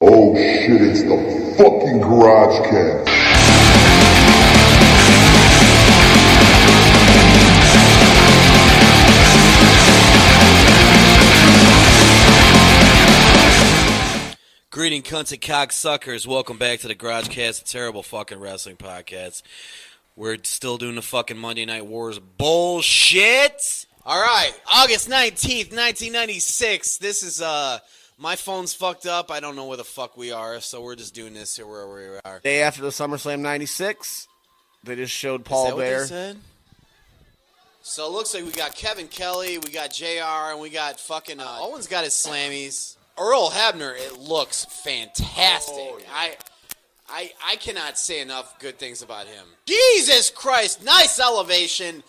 Oh shit, it's the fucking Garage Cast. Greeting cunts and cocksuckers. Welcome back to the Garage Cast, a terrible fucking wrestling podcast. We're still doing the fucking Monday Night Wars bullshit. All right, August 19th, 1996. This is, uh, my phone's fucked up. I don't know where the fuck we are, so we're just doing this here wherever we are. Day after the SummerSlam '96, they just showed Paul that what they Bear. So it looks like we got Kevin Kelly, we got JR, and we got fucking uh, Owen's got his slammies. Earl Hebner, it looks fantastic. I, I, I cannot say enough good things about him. Jesus Christ, nice elevation.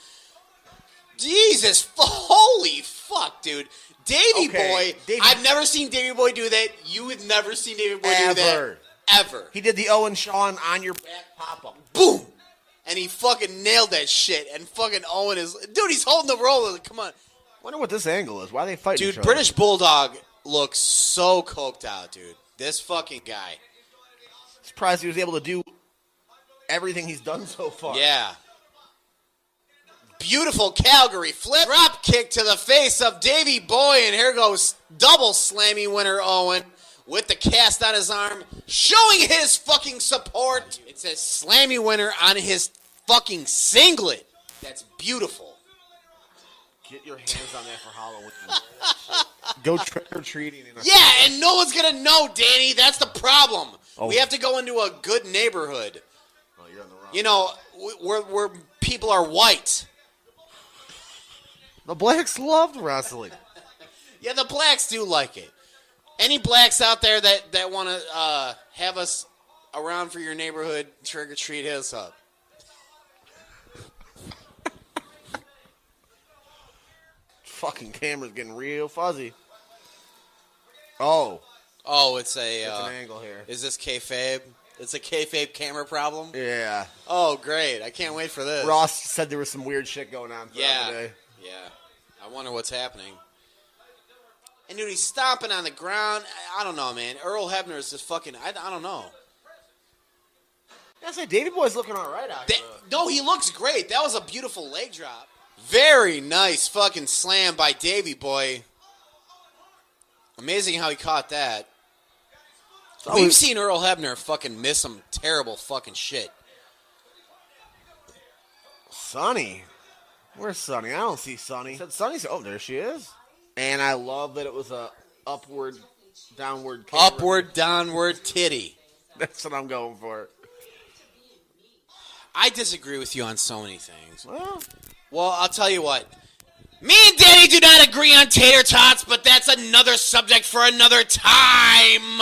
Jesus, holy fuck, dude. Davy Okay, Boy, Davey- I've never seen Davy Boy do that. You have never seen Davy Boy do that. Ever. Ever. He did the Owen Shawn on your back pop up. boom, and he fucking nailed that shit. And fucking Owen is, dude, he's holding the roller. Come on, Wonder what this angle is. Why they fighting dude. British Bulldog looks so coked out, dude. This fucking guy. Surprised he was able to do everything he's done so far. Yeah. Beautiful Calgary flip drop kick to the face of Davy Boy, and here goes double slammy winner Owen with the cast on his arm, showing his fucking support. It says slammy winner on his fucking singlet. That's beautiful. Get your hands on that for Halloween. Go trick or treating. In Yeah, and no one's gonna know, Danny. That's the problem. Oh. We have to go into a good neighborhood. Oh, you're on the wrong. You know, wh- where where people are white. The blacks loved wrestling. Yeah, the blacks do like it. Any blacks out there that that want to uh, have us around for your neighborhood trick or treat, hit us up. Fucking camera's getting real fuzzy. Oh, Oh, it's a. it's Uh, an angle here. is this kayfabe? It's a kayfabe camera problem. Yeah. Oh, great! I can't wait for this. Ross said there was some weird shit going on. throughout Yeah. the day. Yeah. I wonder what's happening. And dude, he's stomping on the ground. I, I don't know, man. Earl Hebner is just fucking. I, I don't know. I say Davy Boy's looking all right out That, here. no, he looks great. That was a beautiful leg drop. Very nice fucking slam by Davy Boy. Amazing how he caught that. Oh, We've seen Earl Hebner fucking miss some terrible fucking shit. Sunny. Where's Sunny? I don't see Sunny. Said Sunny's. Oh, there she is. And I love that it was a upward, downward. camera. Upward, downward, titty. That's what I'm going for. I disagree with you on so many things. Well, Well, I'll tell you what. Me and Danny do not agree on tater tots, but that's another subject for another time.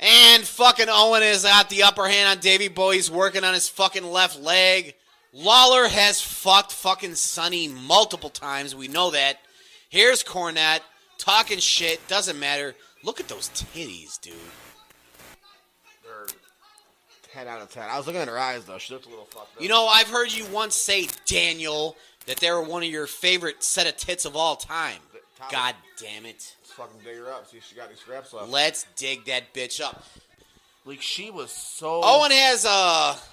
And fucking Owen is at the upper hand on Davy Boy. He's working on his fucking left leg. Lawler has fucked fucking Sunny multiple times. We know that. Here's Cornette talking shit. Doesn't matter. Look at those titties, dude. they're ten out of ten. I was looking at her eyes though. She looked a little fucked up. You know, I've heard you once say, Daniel, that they were one of your favorite set of tits of all time. God damn it. Let's fucking dig her up. See if she got any scraps left. Let's dig that bitch up. like she was so Owen has a.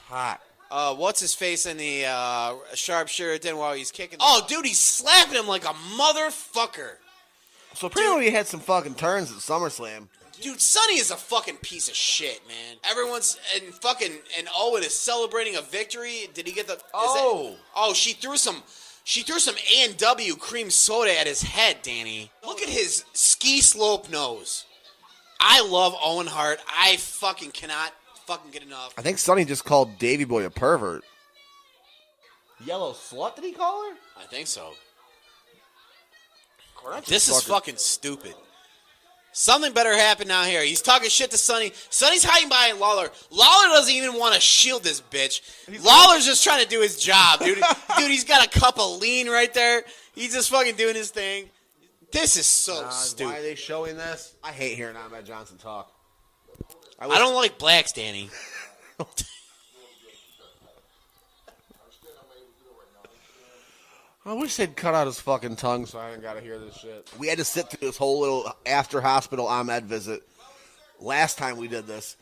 hot. Uh what's his face in the uh sharpshooter while he's kicking. Oh, dude, he's slapping him like a motherfucker. So apparently we had some fucking turns at SummerSlam. Dude, Sunny is a fucking piece of shit, man. Everyone's and fucking and Owen is celebrating a victory. Did he get the? is that- Oh. oh, she threw some. She threw some A and W cream soda at his head, Danny. Look at his ski slope nose. I love Owen Hart. I fucking cannot fucking get enough. I think Sunny just called Davy Boy a pervert. Yellow slut? Did he call her? I think so. Correct. This is fucking stupid. Something better happen now here. He's talking shit to Sunny. Sunny's hiding behind Lawler. Lawler doesn't even want to shield this bitch. Lawler's just trying to do his job, dude. dude, he's got a cup of lean right there. He's just fucking doing his thing. This is so Uh, stupid. why are they showing this? I hate hearing Ahmed Johnson talk. I don't like blacks, Danny. I wish they'd cut out his fucking tongue so I didn't gotta hear this shit. We had to sit through this whole little after hospital Ahmed visit last time we did this,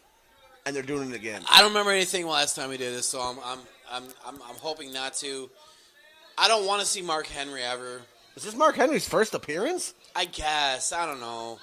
and they're doing it again. I don't remember anything last time we did this, so I'm I'm I'm I'm, I'm hoping not to. I don't want to see Mark Henry ever. Is this Mark Henry's first appearance? I guess I don't know.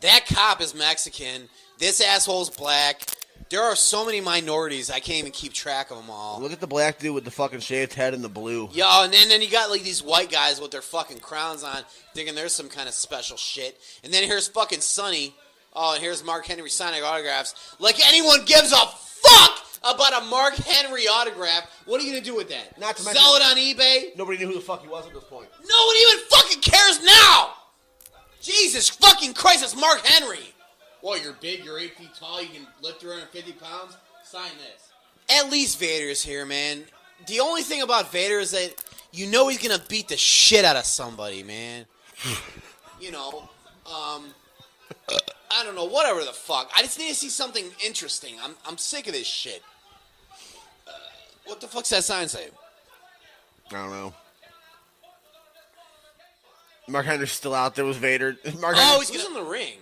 That cop is Mexican. This asshole's black. There are so many minorities. I can't even keep track of them all. Look at the black dude with the fucking shaved head and the blue. Yo, and then, then you got like these white guys with their fucking crowns on, thinking there's some kind of special shit. And then here's fucking Sunny. Oh, and here's Mark Henry signing autographs. Like anyone gives a fuck about a Mark Henry autograph. What are you gonna do with that? Not to Sell it on eBay? Nobody knew who the fuck he was at this point. No one even fucking cares now. Jesus fucking Christ, it's Mark Henry. Well, you're big, you're eight feet tall, you can lift 350 pounds. Sign this. At least Vader's here, man. The only thing about Vader is that you know he's gonna beat the shit out of somebody, man. you know, um, I don't know, whatever the fuck. I just need to see something interesting. I'm I'm sick of this shit. Uh, what the fuck's that sign say? I don't know. Mark Henry's still out there with Vader. Mark Oh, he's in the ring.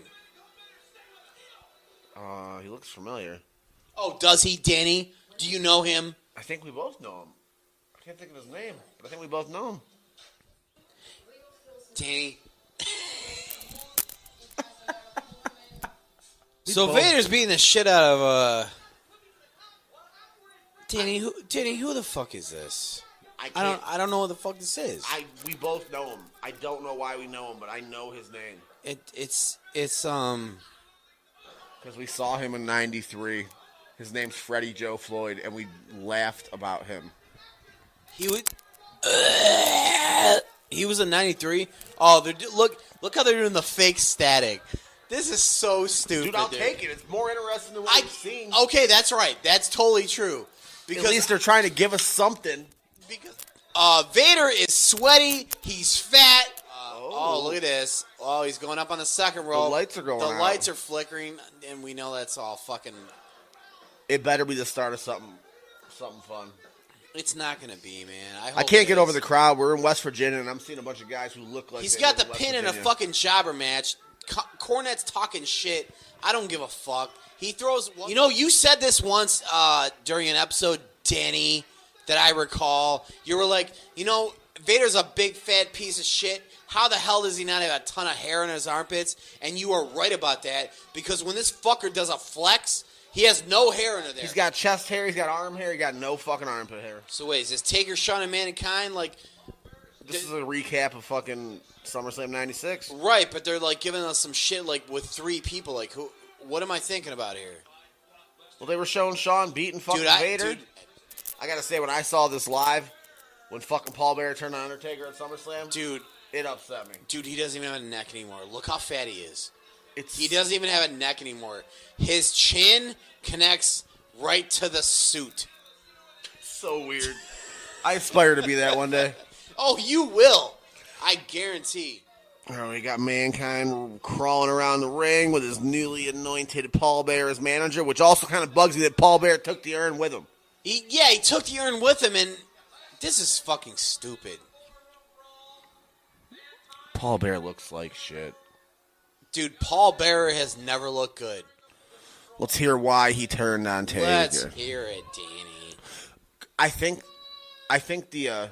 Uh, he looks familiar. Oh, does he, Danny? Do you know him? I think we both know him. I can't think of his name, but I think we both know him. Danny. so both- Vader's beating the shit out of uh Danny who Danny, who the fuck is this? I, I don't I don't know what the fuck this is. I we both know him. I don't know why we know him, but I know his name It it's it's um because we saw him in '93. His name's Freddie Joe Floyd, and we laughed about him. he would he was a 93. Oh, they're do- look look how they're doing the fake static. This is so stupid. Dude, I'll take it. It's more interesting than what I, we've seen. okay, that's right. That's totally true. Because At least they're trying to give us something. Because uh, Vader is sweaty. He's fat. Uh, oh. look at this! Oh, he's going up on the second row. The lights are going The out. lights are flickering, and we know that's all fucking. It better be the start of something, something fun. It's not going to be, man. I, hope I can't it get over the crowd. We're in West Virginia, and I'm seeing a bunch of guys who look like he's got the pin West in a fucking jobber match. Co- Cornette's talking shit. I don't give a fuck. He throws. You know, you said this once uh, during an episode, Danny, that I recall. You were like, you know, Vader's a big fat piece of shit. How the hell does he not have a ton of hair in his armpits? And you are right about that because when this fucker does a flex, he has no hair under there. He's got chest hair. He's got arm hair. He got no fucking armpit hair. so wait, is this Taker, Shawn, and Mankind like? This is a recap of fucking SummerSlam '96. Right, but they're like giving us some shit like with three people. Like, who? What am I thinking about here? Well, they were showing Shawn beating fucking Dude, I, Vader. dude, I gotta say, when I saw this live, when fucking Paul Bear turned on Undertaker at SummerSlam, dude, it upset me. dude, he doesn't even have a neck anymore. Look how fat he is. It's He doesn't even have a neck anymore. His chin connects right to the suit. so weird. I aspire to be that one day. Oh, you will. I guarantee. Oh, we got Mankind crawling around the ring with his newly anointed Paul Bear as manager, which also kind of bugs me that Paul Bear took the urn with him. He, yeah, he took the urn with him, and this is fucking stupid, Paul Bear looks like shit. dude. Paul Bearer has never looked good. Let's hear why he turned on Taker. Let's hear it, Danny. I think, I think the. uh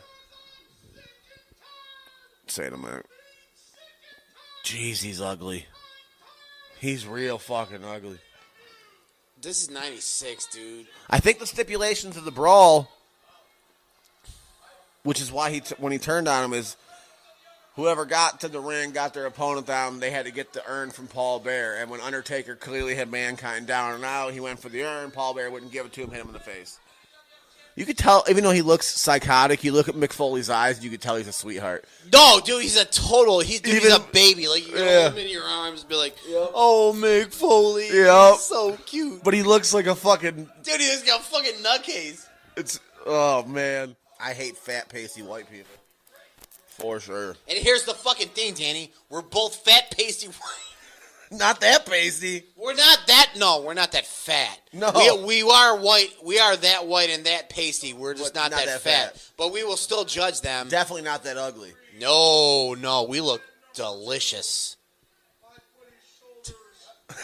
Say it a minute. Jeez, he's ugly. He's real fucking ugly. This is '96, dude. I think the stipulations of the brawl, which is why he t- when he turned on him, is whoever got to the ring got their opponent down. They had to get the urn from Paul Bear, and when Undertaker clearly had Mankind down and out, he went for the urn. Paul Bear wouldn't give it to him, hit him in the face. You could tell, even though he looks psychotic, you look at Mick Foley's eyes, and you could tell he's a sweetheart. No, dude, he's a total. He's, dude, he's a baby. Like you Yeah. hold him in your arms, and be like, "Oh, McFoley, Foley, Yep. he's so cute." But he looks like a fucking. Dude, he's got a fucking nutcase. It's oh man, I hate fat, pasty white people. For sure. And here's the fucking thing, Danny. We're both fat, pasty. Not that pasty. We're not that. No, we're not that fat. No. we, we are white. We are that white and that pasty. We're just not, not that, that fat. fat. But we will still judge them. Definitely not that ugly. no, no, we look delicious.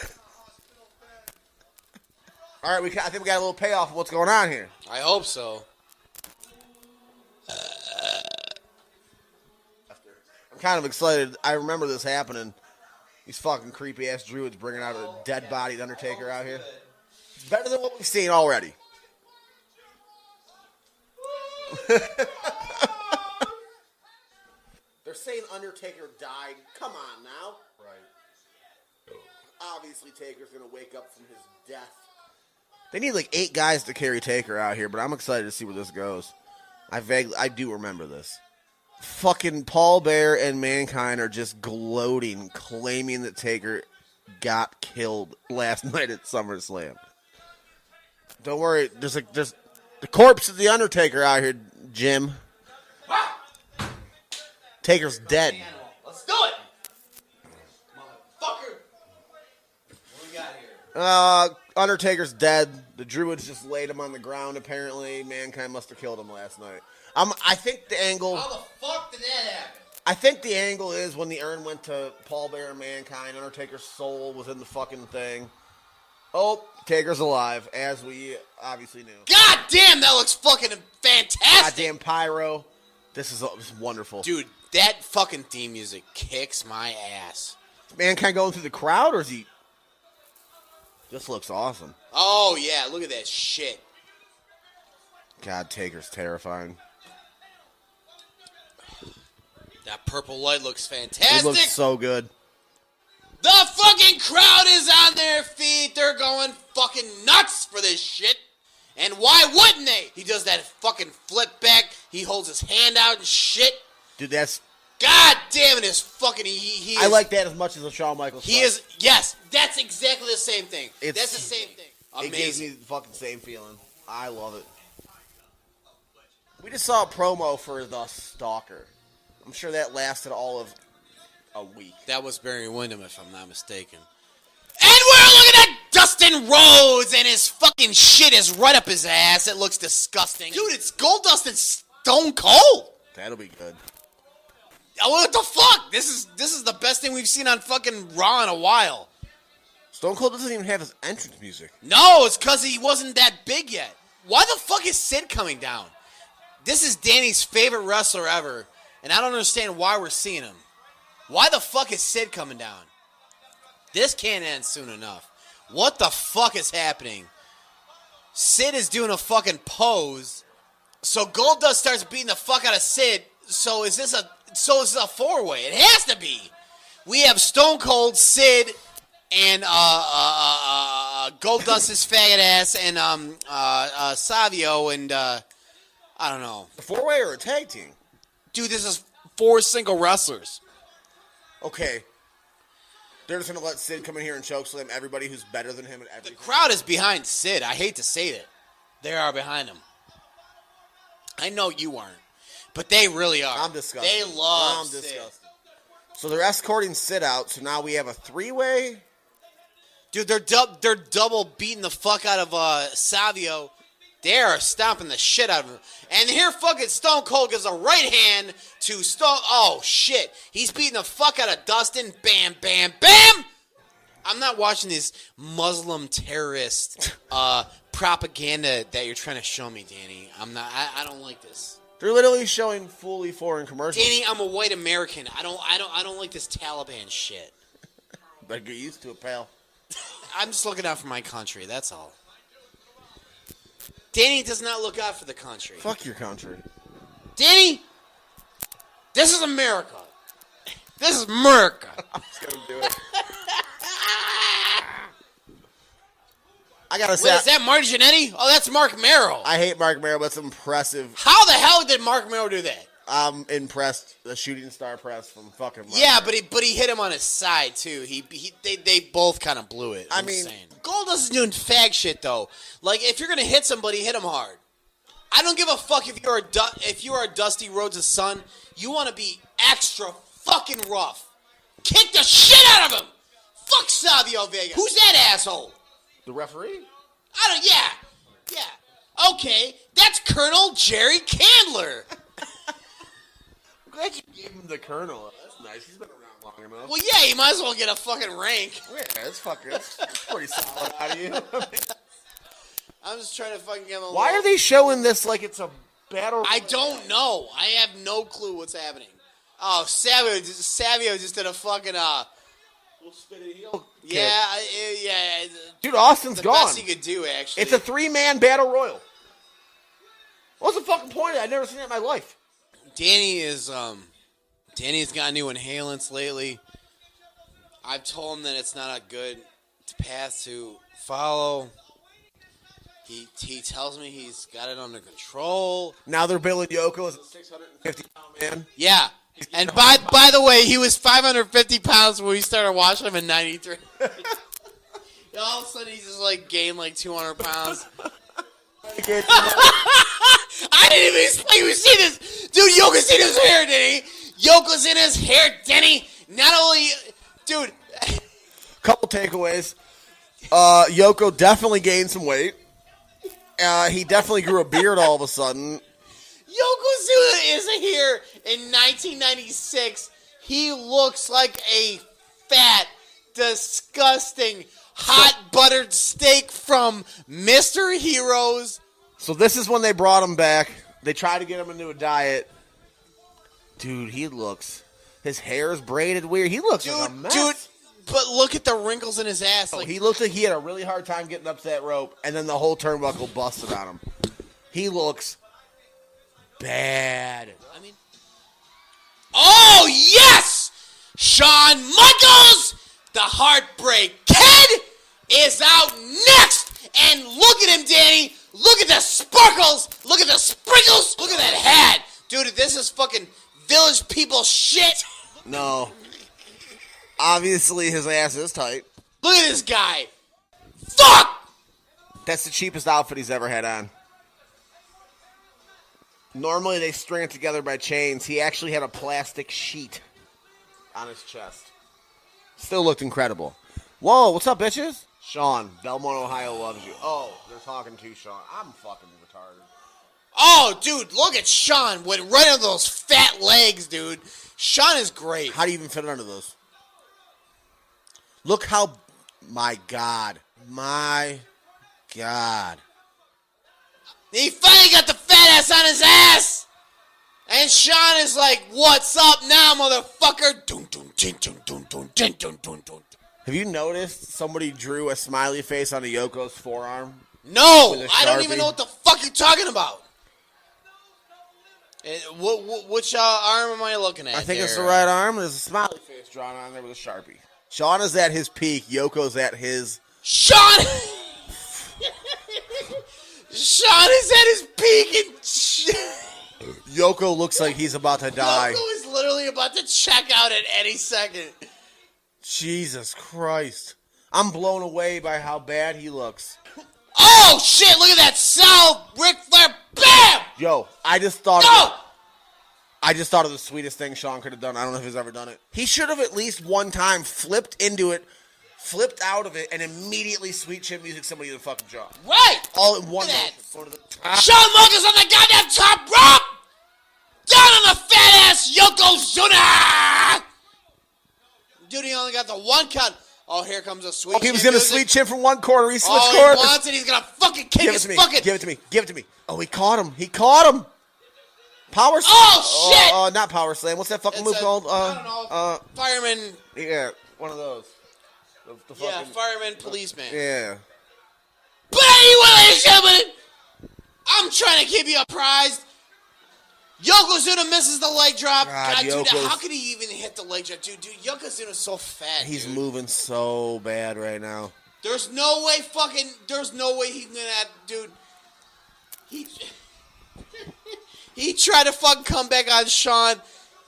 All right, we I think we got a little payoff of what's going on here. I hope so. I'm kind of excited. I remember this happening. These fucking creepy ass druids bringing out a dead bodied Undertaker out here. It's better than what we've seen already. They're saying Undertaker died. Come on now. Right. Obviously, Taker's gonna wake up from his death. They need like eight guys to carry Taker out here, but I'm excited to see where this goes. I vaguely, I do remember this. Fucking Paul Bear and Mankind are just gloating, claiming that Taker got killed last night at SummerSlam. Don't worry, there's a there's the corpse of the Undertaker out here, Jim. Taker's dead. Let's do it, motherfucker. What we got here? Uh, Undertaker's dead. The Druids just laid him on the ground. Apparently, Mankind must have killed him last night. Um, I think the angle. How the fuck did that happen? I think the angle is when the urn went to Paul Bear and Mankind. Undertaker's soul was in the fucking thing. Oh, Taker's alive, as we obviously knew. God damn, that looks fucking fantastic. Goddamn pyro. This is, this is wonderful. Dude, that fucking theme music kicks my ass. Is Mankind going through the crowd, or is he? This looks awesome. Oh yeah, look at that shit. God, Taker's terrifying. That purple light looks It fantastic. looks so good. the fucking crowd is on their feet. They're going fucking nuts for this shit. And why wouldn't they? He does that fucking flip back. He holds his hand out and shit. Dude, that's. God damn it, is fucking he. he I like that as much as the Shawn Michaels. He is yes. That's exactly the same thing. It's- that's the same thing. It gives me Amazing. the fucking same feeling. I love it. We just saw a promo for the Stalker. I'm sure that lasted all of a week. That was Barry Windham, if I'm not mistaken. And we're looking at Dustin Rhodes, and his fucking shit is right up his ass. It looks disgusting. Dude, it's Goldust and Stone Cold. That'll be good. Oh, What the fuck? This is this is the best thing we've seen on fucking Raw in a while. Stone Cold doesn't even have his entrance music. No, it's because he wasn't that big yet. Why the fuck is Sid coming down? This is Danny's favorite wrestler ever, and I don't understand why we're seeing him. Why the fuck is Sid coming down? This can't end soon enough. What the fuck is happening? Sid is doing a fucking pose. So Goldust starts beating the fuck out of Sid. So is this a so is this a four way? It has to be. We have Stone Cold, Sid, and uh, uh, uh, Goldust his faggot ass, and um, uh, uh, Savio, and uh, I don't know, A four way or a tag team? dude. This is four single wrestlers. Okay. They're just gonna let Sid come in here and choke slam everybody who's better than him at The crowd is behind Sid. I hate to say it, they are behind him. I know you aren't, but they really are. I'm disgusted. They love I'm Sid. disgusted. So they're escorting Sid out. So now we have a three way. Dude, they're dub- they're double beating the fuck out of uh, Savio. They are stomping the shit out of him. And here fucking Stone Cold gives a right hand to Stone. Oh shit, he's beating the fuck out of Dustin. Bam, bam, bam. I'm not watching this Muslim terrorist uh, propaganda that you're trying to show me, Danny. I'm not. I, I don't like this. They're literally showing fully foreign commercials. Danny, I'm a white American. I don't. I don't. I don't like this Taliban shit. But get used to it, pal. I'm just looking out for my country. That's all. Danny does not look out for the country. Fuck your country. Danny, this is America. This is America. I'm just gonna do it. I gotta Wait, say, is that Marty Jannetty? Oh, that's Marc Mero. I hate Marc Mero, but it's impressive. How the hell did Marc Mero do that? I'm impressed. The shooting star press from fucking. Mark Yeah, but he but he hit him on his side too. He, he they they both kind of blew it. I I'm mean- saying. Goldust is doing fag shit though. Like if you're gonna hit somebody, hit him hard. I don't give a fuck if you're a du- if you are Dusty Rhodes' son. You want to be extra fucking rough. Kick the shit out of him. Fuck Savio Vega. Who's that asshole? the referee. I don't. Yeah, yeah. Okay, that's Colonel Jerry Candler. glad you gave him the Colonel. That's nice. He's been around long enough. Well, yeah, you might as well get a fucking rank. yeah, that's fucking that's, that's pretty solid out of you. I'm just trying to fucking give him. A Why little- are they showing this like it's a battle? I don't know. I have no clue what's happening. Oh, Savio, just, Savio just did a fucking uh. Yeah, I- yeah. Yeah. Dude, Austin's The gone. The best he could do, actually. It's a three man battle royal. What's the fucking point? I've never seen it in my life. Danny is um Danny's got new inhalants lately. I've told him that it's not a good path to follow. He he tells me he's got it under control. Now they're billing Yoko as a 650 pound man. Yeah. And by by the way, he was 550 pounds when we started watching him in '93. All of a sudden, he's just like gained like 200 pounds. I didn't even expect you to see this. Dude, Yoko's in his hair, Denny. Yoko's in his hair, Denny. Not only, dude, Couple takeaways. Uh, Yoko definitely gained some weight. Uh, he definitely grew a beard all of a sudden. Yokozuna is here in 1996. He looks like a fat, disgusting, hot buttered steak from Mr. Heroes. So this is when they brought him back. They tried to get him into a diet. Dude, he looks. His hair is braided weird. He looks like Dude, mess. dude, but look at the wrinkles in his ass. Oh, Like, he looked like he had a really hard time getting up to that rope, and then the whole turnbuckle busted on him. He looks bad. I mean, oh yes, Shawn Michaels, the Heartbreak Kid, is out next, and look at him, Danny. Look at the sparkles. Look at the sprinkles. Look at that hat, dude. This is fucking village people shit. No. Obviously, his ass is tight. Look at this guy. Fuck. That's the cheapest outfit he's ever had on. Normally, they string it together by chains. He actually had a plastic sheet on his chest. Still looked incredible. Whoa, what's up, bitches? Shawn, Belmont, Ohio loves you. Oh, they're talking to Shawn. I'm fucking retarded. Oh, dude, look at Shawn with right on those fat legs, dude. Shawn is great. How do you even fit under those? Look how. My God. My God. He finally got the fat ass on his ass. And Shawn is like, "What's up now, motherfucker?" Dun, dun, dun, dun, dun, dun, dun, dun, dun, dun. Have you noticed somebody drew a smiley face on a Yoko's forearm? No, I don't even know what the fuck you're talking about. What, what, which uh, arm am I looking at? I think it's the right arm. There's a smiley face drawn on there with a sharpie. Shawn is at his peak. Yoko's at his. Shawn. Shawn is at his peak, and Yoko looks like he's about to die. Yoko is literally about to check out at any second. Jesus Christ. I'm blown away by how bad he looks. Oh shit! Look at that cell, Ric Flair. Bam! Yo, I just thought. No! I just thought of the sweetest thing Shawn could have done. I don't know if he's ever done it. He should have at least one time flipped into it, flipped out of it, and immediately sweet chin music somebody in the fucking jaw. Right! All in one motion. that. Go to the. Shawn Michaels on the goddamn top rope! Down on the fat ass Yokozuna! Dude, he only got the one count. Oh, here comes a sweet Oh, he was gonna sweet chin from one corner. He switched Oh, he wants it. He's gonna fucking kick Give it to me. fucking. Give it to me. Give it to me. Oh, he caught him. He caught him. Power. slam. Oh, shit! Uh, uh, not power slam. What's that fucking It's move a- called? Uh, I don't know. uh, fireman. yeah, one of those. The, the Yeah, fireman, policeman. yeah. But anyway, ladies and gentlemen, I'm trying to keep you apprised. Yokozuna misses the leg drop. God, God, dude, how could he even hit the leg drop? Dude, dude, Yokozuna's so fat. He's dude. moving so bad right now. There's no way fucking there's no way he's gonna have dude. He He tried to fucking come back on Shawn.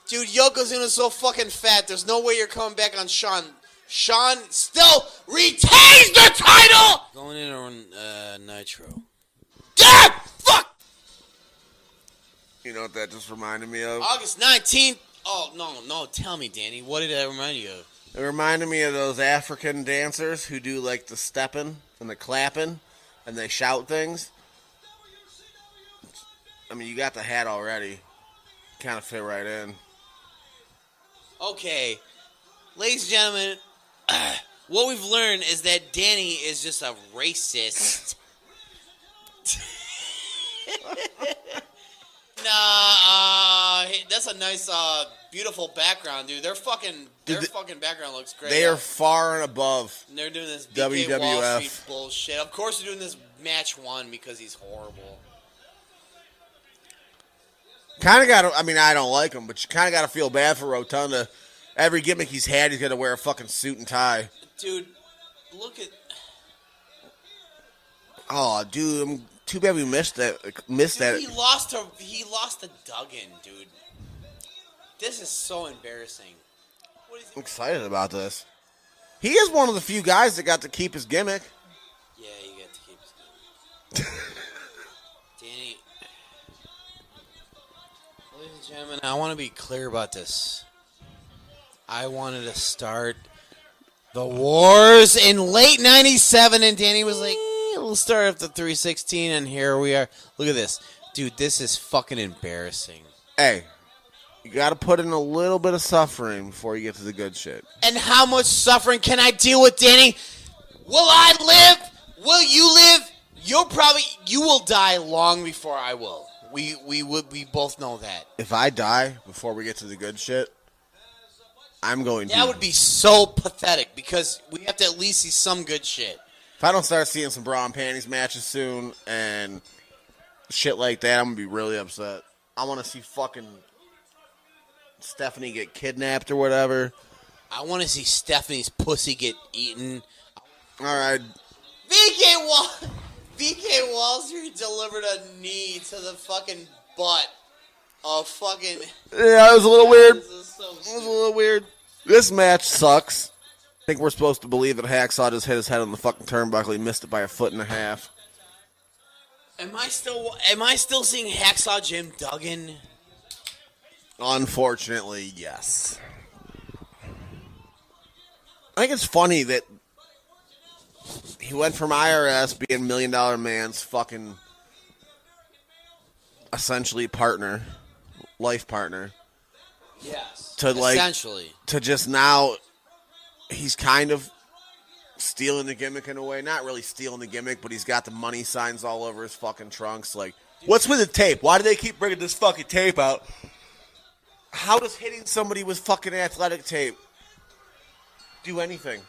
Dude, Yokozuna's so fucking fat. There's no way you're coming back on Shawn. Shawn still retains the title! Going in on uh, Nitro. God fuck! You know what that just reminded me of? August 19th. Oh, no, no. Tell me, Danny. What did that remind you of? It reminded me of those African dancers who do like the stepping and the clapping and they shout things. I mean, you got the hat already. Kind of fit right in. Okay, ladies and gentlemen, what we've learned is that Danny is just a racist. nah, uh, hey, that's a nice, uh, beautiful background, dude. Their fucking, their Dude, fucking background looks great. They are far and above. And they're doing this VK Wall WWF. Street bullshit. Of course, they're doing this match one because he's horrible. Kind of got to, I mean, I don't like him, but you kind of got to feel bad for Rotunda. Every gimmick he's had, he's got to wear a fucking suit and tie. Dude, look at Oh, dude, I'm too bad we missed that. Missed dude, that. he lost to he lost to Duggan, dude. This is so embarrassing. What is I'm excited about this. He is one of the few guys that got to keep his gimmick. Yeah, you got to keep his gimmick. Danny. Ladies and gentlemen, I want to be clear about this. I wanted to start the wars in late 97, and Danny was like, we'll start after 316, and here we are. Look at this. Dude, this is fucking embarrassing. Hey, you got to put in a little bit of suffering before you get to the good shit. And how much suffering can I deal with, Danny? Will I live? Will you live? You'll probably you will die long before I will. We we would we both know that. If I die before we get to the good shit, I'm going to. That would be so pathetic because we have to at least see some good shit. If I don't start seeing some bra and panties matches soon and shit like that, I'm gonna be really upset. I want to see fucking Stephanie get kidnapped or whatever. I want to see Stephanie's pussy get eaten. All right, VK Wall VK Wall Street delivered a knee to the fucking butt of fucking. yeah, it was a little weird. So It was a little weird. This match sucks. I think we're supposed to believe that Hacksaw just hit his head on the fucking turnbuckle. He missed it by a foot and a half. Am I still am I still seeing Hacksaw Jim Duggan? Unfortunately, yes. I think it's funny that he went from IRS being Million Dollar Man's fucking essentially partner, life partner, Yes. To, like- essentially. to just now he's kind of stealing the gimmick in a way. Not really stealing the gimmick, but he's got the money signs all over his fucking trunks. Like, what's with the tape? Why do they keep bringing this fucking tape out? How does hitting somebody with fucking athletic tape do anything?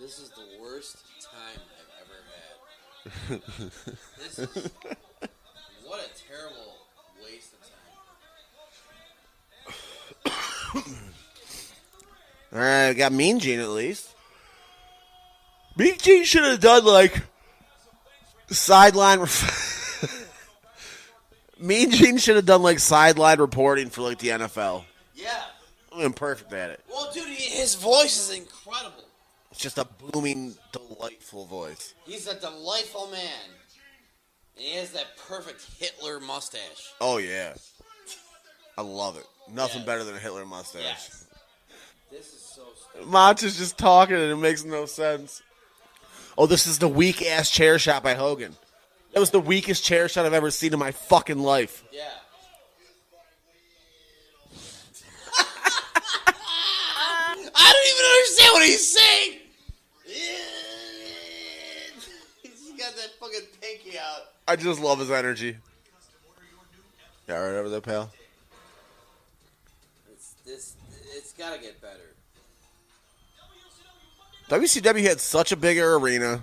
This is the worst time I've ever had. this is what a terrible waste of time. All right, we got Mean Gene at least. Mean Gene should have done like sideline. mean Gene should have done like sideline reporting for like the NFL. Yeah. I'm perfect at it. Well, dude, his voice is incredible. It's just a booming, delightful voice. He's a delightful man. And he has that perfect Hitler mustache. Oh yeah, I love it. Nothing Yeah. better than a Hitler mustache. Yes. This is so stupid. Mach is just talking and it makes no sense. Oh, this is the weak ass chair shot by Hogan. That was the weakest chair shot I've ever seen in my fucking life. Yeah. I don't even understand what he's saying. He's got that fucking pinky out. I just love his energy. Yeah, right over there, pal. It's this. It's got to get better. WCW had such a bigger arena,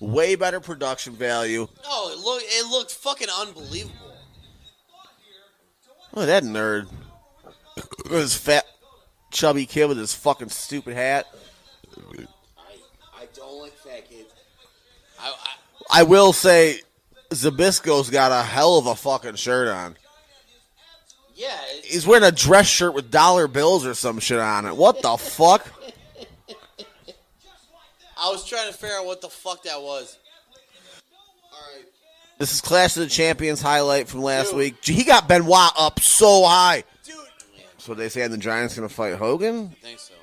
way better production value. Oh, it looked. It looked fucking unbelievable. Look at that nerd. this fat, chubby kid with his fucking stupid hat. I I don't like fat kids. I, I I will say, Zbyszko's got a hell of a fucking shirt on. Yeah. It's, He's wearing a dress shirt with dollar bills or some shit on it. What the fuck? I was trying to figure out what the fuck that was. All right. This is Clash of the Champions highlight from last Dude. week. He got Benoit up so high. Dude. So they saying the Giants gonna fight Hogan? I think so.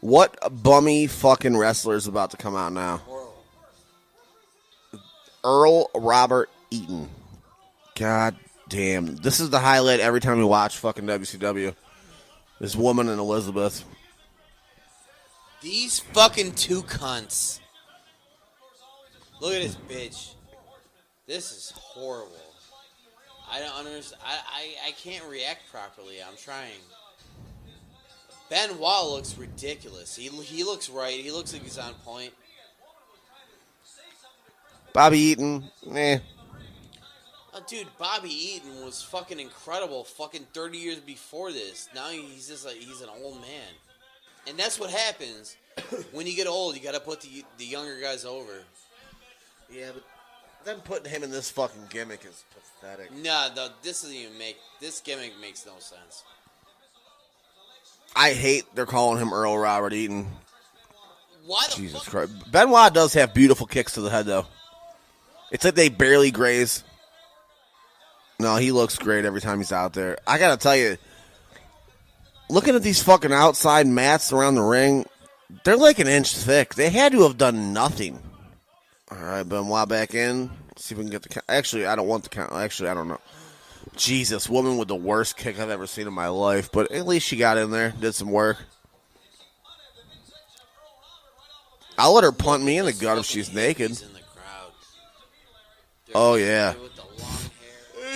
What bummy fucking wrestler is about to come out now? Earl Robert Eaton. God damn. This is the highlight every time we watch fucking WCW. This woman and Elizabeth. These fucking two cunts. Look at this bitch. This is horrible. I don't understand. I, I, I can't react properly. I'm trying. Benoit looks ridiculous. He, he looks right. He looks like he's on point. Bobby Eaton, eh. Oh, dude, Bobby Eaton was fucking incredible fucking 30 years before this. Now he's just like, he's an old man. And that's what happens when you get old. You got to put the, the younger guys over. Yeah, but them putting him in this fucking gimmick is pathetic. Nah, no, this doesn't even make, this gimmick makes no sense. I hate they're calling him Earl Robert Eaton. Why the Jesus fuck? Christ. Benoit does have beautiful kicks to the head, though. It's like they barely graze. No, he looks great every time he's out there. I gotta tell you, looking at these fucking outside mats around the ring, they're like an inch thick. They had to have done nothing. All right, Benoit back in. see if we can get the count. Actually, I don't want the count. Actually, I don't know. Jesus, woman with the worst kick I've ever seen in my life. But at least she got in there, did some work. I'll let her punt me in the gut if she's naked. Oh, yeah.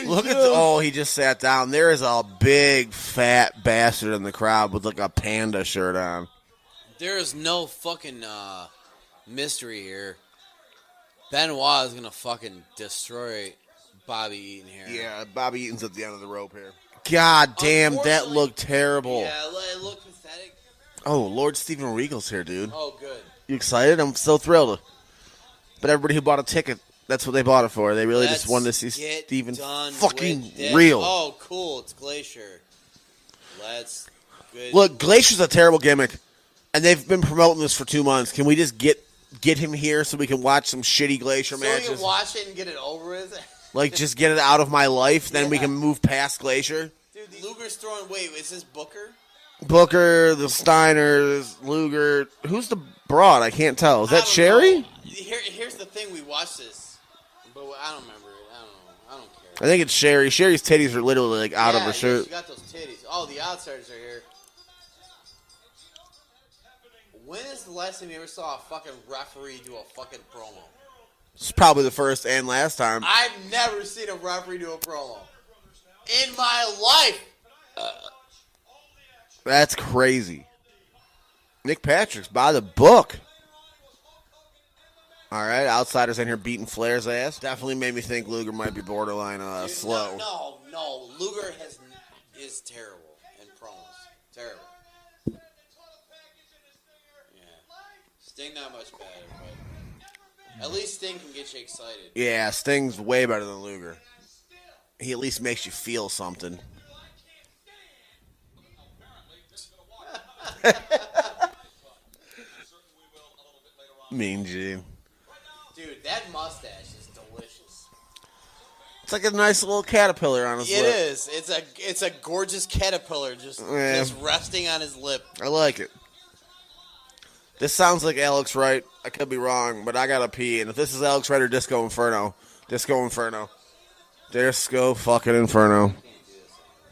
Look at the, oh, he just sat down. There is a big fat bastard in the crowd with like a panda shirt on. There is no fucking uh, mystery here. Benoit is gonna fucking destroy Bobby Eaton here. Yeah, Bobby Eaton's at the end of the rope here. God damn, that looked terrible. Yeah, it looked pathetic. Oh, Lord Steven Regal's here, dude. Oh, good. You excited? I'm so thrilled. But everybody who bought a ticket, that's what they bought it for. They really just Let's wanted to see get done fucking with this. Oh, real. Oh, cool. It's Glacier. Let's. Good. Look, Glacier's a terrible gimmick, and they've been promoting this for two months. Can we just get get him here so we can watch some shitty Glacier so we matches? can watch it and get it over with. Like, just get it out of my life, then we Yeah. can move past Glacier. Dude, Luger's throwing. Wait, is this Booker? Booker, the Steiners, Luger. Who's the broad? I can't tell. Is I that don't Sherri? know. Here, here's the thing. We watched this, but I don't remember it. I don't know. I don't care. I think it's Sherri. Sherri's titties are literally like out of Yeah, her yeah, shirt. She got those titties. Oh, the outsiders are here. When is the last time you ever saw a fucking referee do a fucking promo? It's probably the first and last time. I've never seen a referee do a promo in my life. That's crazy. Nick Patrick's by the book. All right, outsiders in here beating Flair's ass. Definitely made me think Luger might be borderline uh, Dude, slow. No, no, no. Luger has is terrible in promos. Terrible. Yeah. Sting not much better, but at least Sting can get you excited. Yeah, Sting's way better than Luger. He at least makes you feel something. mean Gene. Dude, that mustache is delicious. It's like a nice little caterpillar on his It lip. is. It's a it's a gorgeous caterpillar just Yeah. just resting on his lip. I like it. This sounds like Alex Wright. I could be wrong, but I gotta pee. And if this is Alex Wright or Disco Inferno, Disco Inferno, Disco fucking Inferno.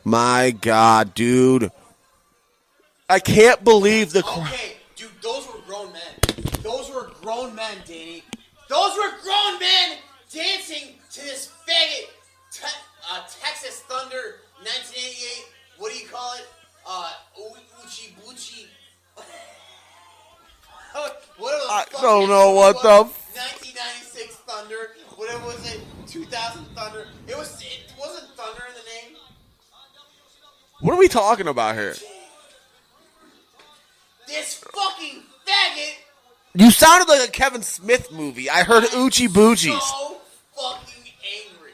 My God, dude, I can't believe the. cr- Okay, dude, those were grown men. Those were grown men, Danny. Those were grown men dancing to this faggot te- uh, Texas Thunder 1988. What do you call it? Uh, Uchi Buchi. I don't know what the 1996 Thunder. Whatever was it? 2000 Thunder. It was. It wasn't Thunder in the name. What are we talking about here? This fucking faggot. You sounded like a Kevin Smith movie. I heard Oochie Boochies. So fucking angry.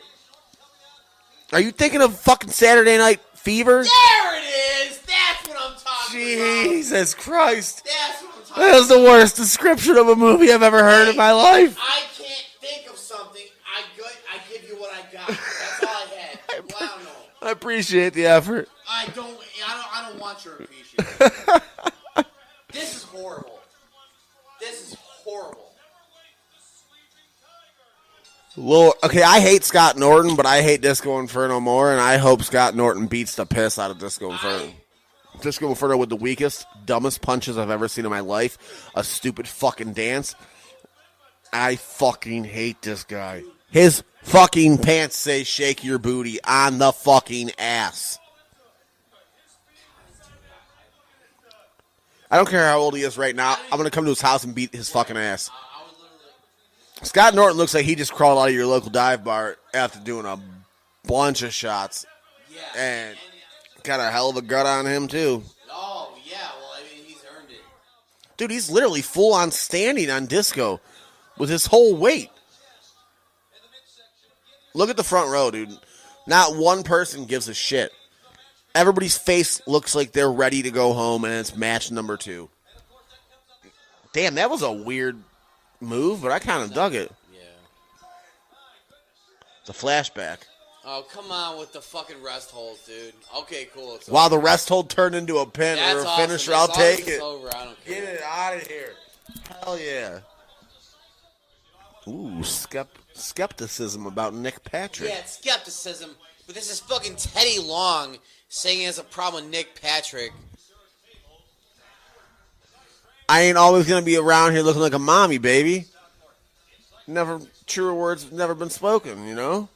Are you thinking of fucking Saturday Night Fever? There it is. That's what I'm talking about. Jesus Christ. That's what I'm talking That was the worst description of a movie I've ever heard in my life. I can't think of something. I good. I give you what I got. That's all I had. Well, I don't know. I appreciate the effort. I don't. I don't. I don't want your appreciation. this is horrible. This is horrible. Lord, okay, I hate Scott Norton, but I hate Disco Inferno more, and I hope Scott Norton beats the piss out of Disco Inferno. Disco Inferno with the weakest, dumbest punches I've ever seen in my life. A stupid fucking dance. I fucking hate this guy. His fucking pants say shake your booty on the fucking ass. I don't care how old he is right now. I'm gonna come to his house and beat his fucking ass. Scott Norton looks like he just crawled out of your local dive bar after doing a bunch of shots and got a hell of a gut on him too. oh yeah. Well, I mean, he's earned it. Dude, he's literally full on standing on disco with his whole weight. Look at the front row, dude. Not one person gives a shit. Everybody's face looks like they're ready to go home, and it's match number two. Damn, that was a weird move, but I kind of dug it. Yeah. It's a flashback. Oh come on with the fucking rest holds, dude. Okay, cool. It's While the rest hold turned into a pin That's or a awesome. finisher, I'll take it. Over, I don't care. Get it out of here. Hell yeah. Ooh, skept- skepticism about Nick Patrick. Yeah, it's skepticism, but this is fucking Teddy Long saying he has a problem with Nick Patrick. I ain't always gonna be around here looking like a mommy, baby. Never truer words have never been spoken, you know?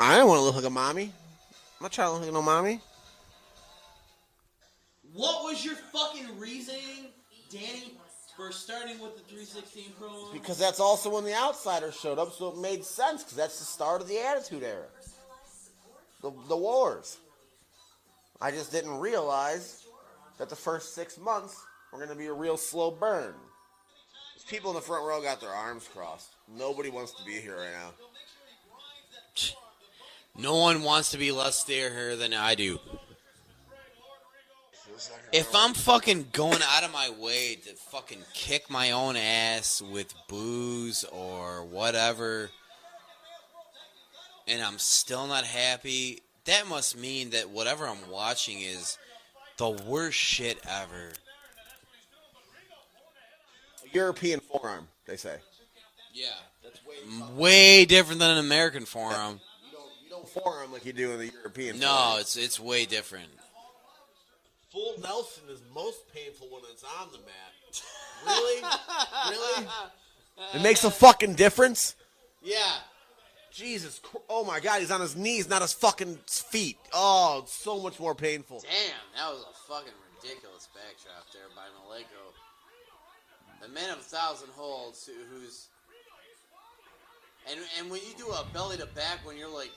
I don't want to look like a mommy. I'm not trying to look like no mommy. What was your fucking reasoning, Danny, for starting with the 316 promo? Because that's also when the outsiders showed up, so it made sense, because that's the start of the Attitude Era. The, the wars. I just didn't realize that the first six months were going to be a real slow burn. These people in the front row got their arms crossed. Nobody wants to be here right now. No one wants to be less there here than I do. If I'm fucking going out of my way to fucking kick my own ass with booze or whatever, and I'm still not happy, that must mean that whatever I'm watching is the worst shit ever. European forearm, they say. Yeah, that's way way different than an American forearm. You don't, you don't forearm like you do in the European No, forearm. it's it's way different. Full Nelson is most painful when it's on the mat. Really? really? It makes a fucking difference? Yeah. Jesus, oh my God, he's on his knees, not his fucking feet. Oh, it's so much more painful. Damn, that was a fucking ridiculous backdrop there by Malenko. The man of a thousand holds, who's and and when you do a belly to back when you're like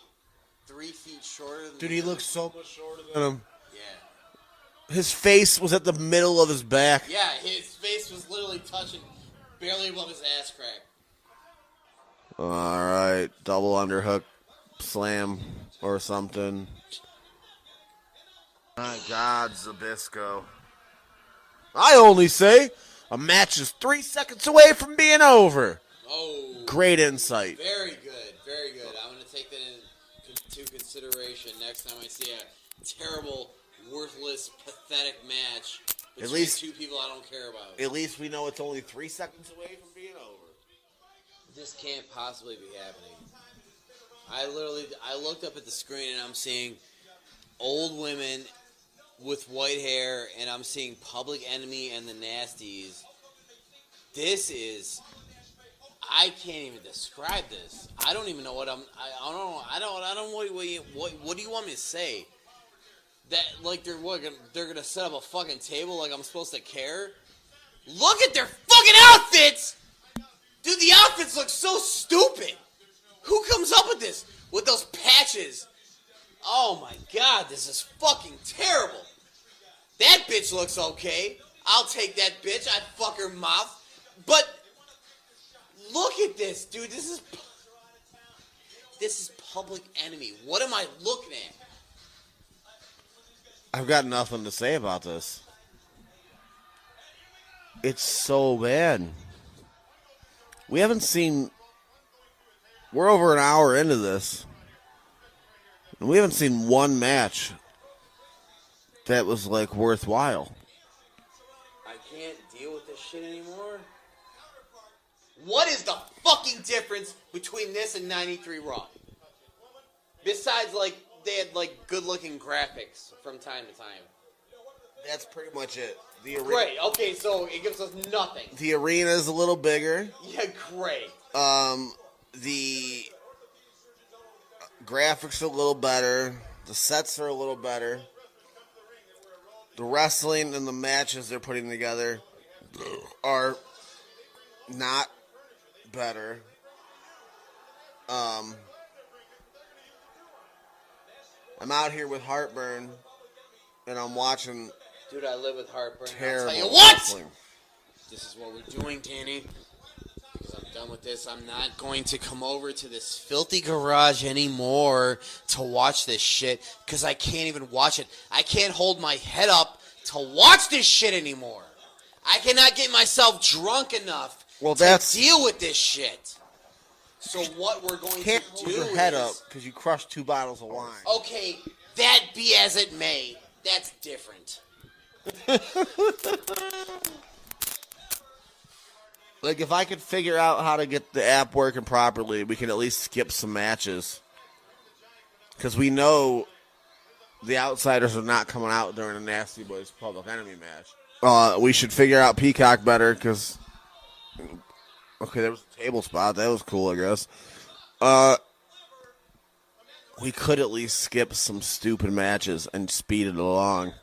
three feet shorter. Than Dude, he looks so much shorter than him. Yeah, His face was at the middle of his back. yeah. His face was literally touching barely above his ass crack. All right, double underhook slam or something. My God, Zbyszko. I only say a match is three seconds away from being over. Oh, Great insight. very good, very good. I'm gonna take that into consideration next time I see a terrible, worthless, pathetic match between least- two people I don't care about. At least we know it's only three seconds away from being over. This can't possibly be happening. I literally, I looked up at the screen and I'm seeing old women with white hair, and I'm seeing Public Enemy and the Nasties. This is, I can't even describe this. I don't even know what I'm. I, I don't. I don't. I don't. What, what, what, what do you want me to say? That like they're what? They're gonna set up a fucking table like I'm supposed to care? Look at their fucking outfits. Dude, the outfits look so stupid. Who comes up with this? With those patches. Oh my god, this is fucking terrible. That bitch looks okay. I'll take that bitch. I'd fuck her mouth. But look at this, dude. This is this is public enemy. What am I looking at? I've got nothing to say about this. It's so bad. We haven't seen. We're over an hour into this. And we haven't seen one match that was like worthwhile. I can't deal with this shit anymore. What is the fucking difference between this and 93 Raw? Besides, like, they had, like, good looking graphics from time to time. That's pretty much it. The arena, Great, okay, so it gives us nothing. The arena is a little bigger. Yeah, great. Um, the graphics are a little better. The sets are a little better. The wrestling and the matches they're putting together are not better. Um, I'm out here with heartburn, and I'm watching Dude, I live with heartburn. I'll tell you what! wrestling. This is what we're doing, Danny. Because I'm done with this. I'm not going to come over to this filthy garage anymore to watch this shit. Because I can't even watch it. I can't hold my head up to watch this shit anymore. I cannot get myself drunk enough Well, to that's- deal with this shit. So what we're going Can't to hold do your head is, up because you crushed two bottles of wine. Okay, that be as it may. That's different. Like if I could figure out how to get the app working properly, we can at least skip some matches. Because we know the outsiders are not coming out during a Nasty Boys Public Enemy match. Uh, we should figure out Peacock better because. Okay, there was a table spot. That was cool, I guess. Uh, we could at least skip some stupid matches and speed it along.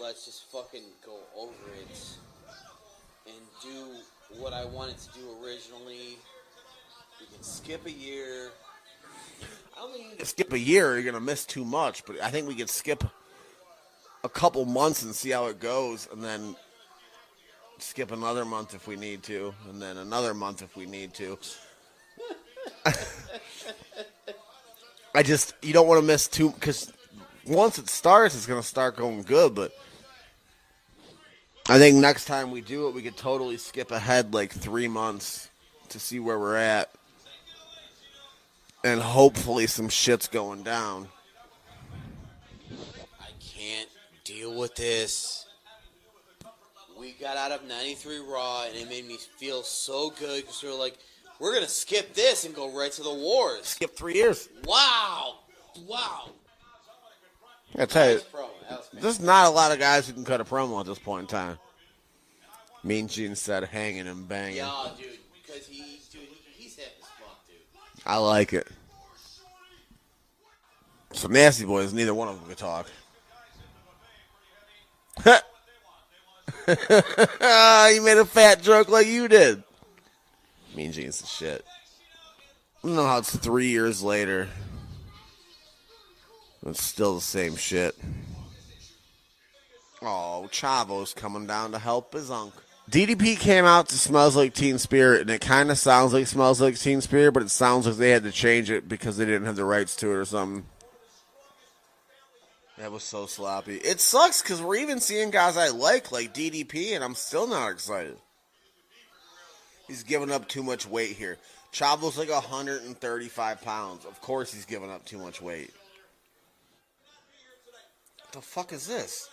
Let's just fucking go over it and do what I wanted to do originally. We can skip a year. I can skip a year, you're gonna miss too much. But I think we could skip a couple months and see how it goes, and then skip another month if we need to, and then another month if we need to. I just you don't want to miss too because once it starts, it's gonna start going good. But I think next time we do it, we could totally skip ahead like three months to see where we're at and hopefully some shit's going down. I can't deal with this. We got out of 93 Raw, and it made me feel so good because we were like, we're going to skip this and go right to the wars. Skip three years. Wow. Wow. I tell you, Nice promo. That was there's not a lot of guys who can cut a promo at this point in time. Mean Gene said hanging and banging. Yeah, dude. Because he, dude, he's hip as fuck, dude. I like it. So nasty boys, neither one of them can talk. you made a fat joke like you did. Mean Gene's the shit. I don't know how it's three years later. It's still the same shit. Oh, Chavo's coming down to help his uncle. DDP came out to Smells Like Teen Spirit, and it kind of sounds like Smells Like Teen Spirit, but it sounds like they had to change it because they didn't have the rights to it or something. That was so sloppy. It sucks because we're even seeing guys I like, like DDP, and I'm still not excited. He's giving up too much weight here. Chavo's like 135 pounds. Of course he's giving up too much weight. The fuck is this?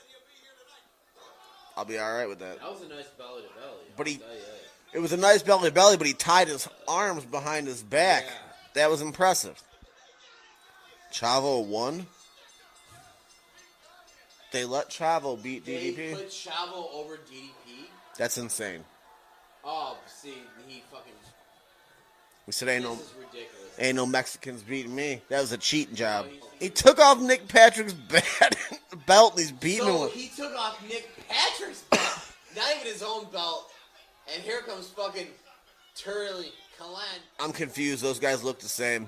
I'll be alright with that. That was a nice belly to belly. But he- I'll tell you that. It was a nice belly to belly, but he tied his arms behind his back. Yeah. That was impressive. Chavo won. They let Chavo beat They DDP. put Chavo over DDP. That's insane. Oh, see, he fucking. We said ain't no ain't no Mexicans beating me. That was a cheating job. He took off Nick Patrick's bat, belt and he's beating him So with. he took off Nick Patrick's belt, not even his own belt, and here comes fucking Turley Kalan. I'm confused. Those guys look the same.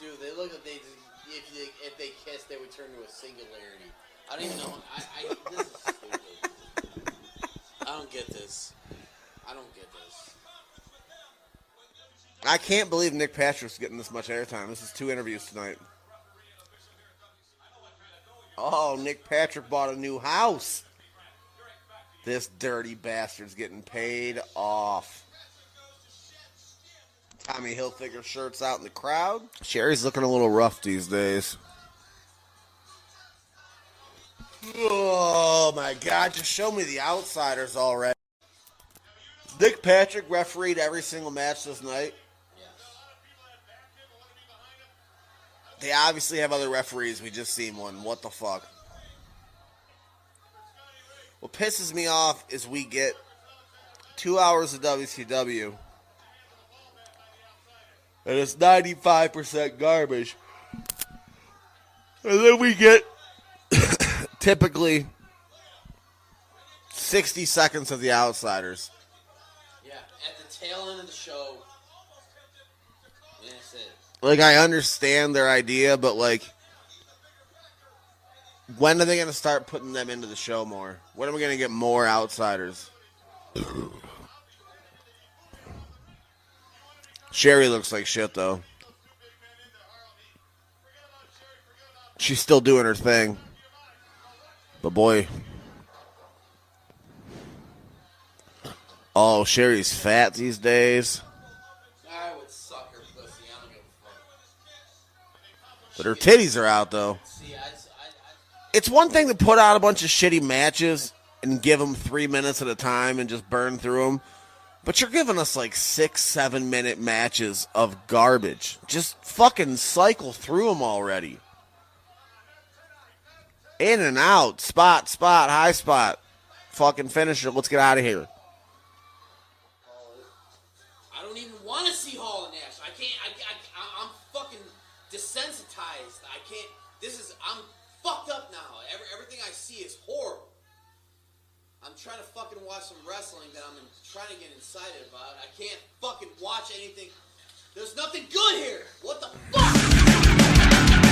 Dude, they look like they just, if they if they kiss, they would turn to a singularity. I don't even know. I, I this is stupid. I don't get this. I don't get this. I can't believe Nick Patrick's getting this much airtime. This is two interviews tonight. Oh, Nick Patrick bought a new house. This dirty bastard's getting paid off. Tommy Hilfiger shirts out in the crowd. Sherri's looking a little rough these days. Oh my god, just show me the outsiders already. Nick Patrick refereed every single match this night. They obviously have other referees. We just seen one. What the fuck? What pisses me off is we get two hours of WCW, and it's ninety five percent garbage, and then we get typically sixty seconds of the Outsiders. Yeah. At the tail end of the show. Like I understand their idea, but like when are they gonna start putting them into the show more? When are we gonna get more outsiders? Sherri looks like shit though. She's still doing her thing. But boy. Oh, Sherri's fat these days. I would suck her pussy. I don't give a fuck. But her titties are out though. It's one thing to put out a bunch of shitty matches and give them three minutes at a time and just burn through them. But you're giving us like six, seven minute matches of garbage. Just fucking cycle through them already. In and out, spot, spot, high spot. Fucking finish it. Let's get out of here. watch some wrestling that I'm in, trying to get excited about. I can't fucking watch anything. There's nothing good here. What the fuck?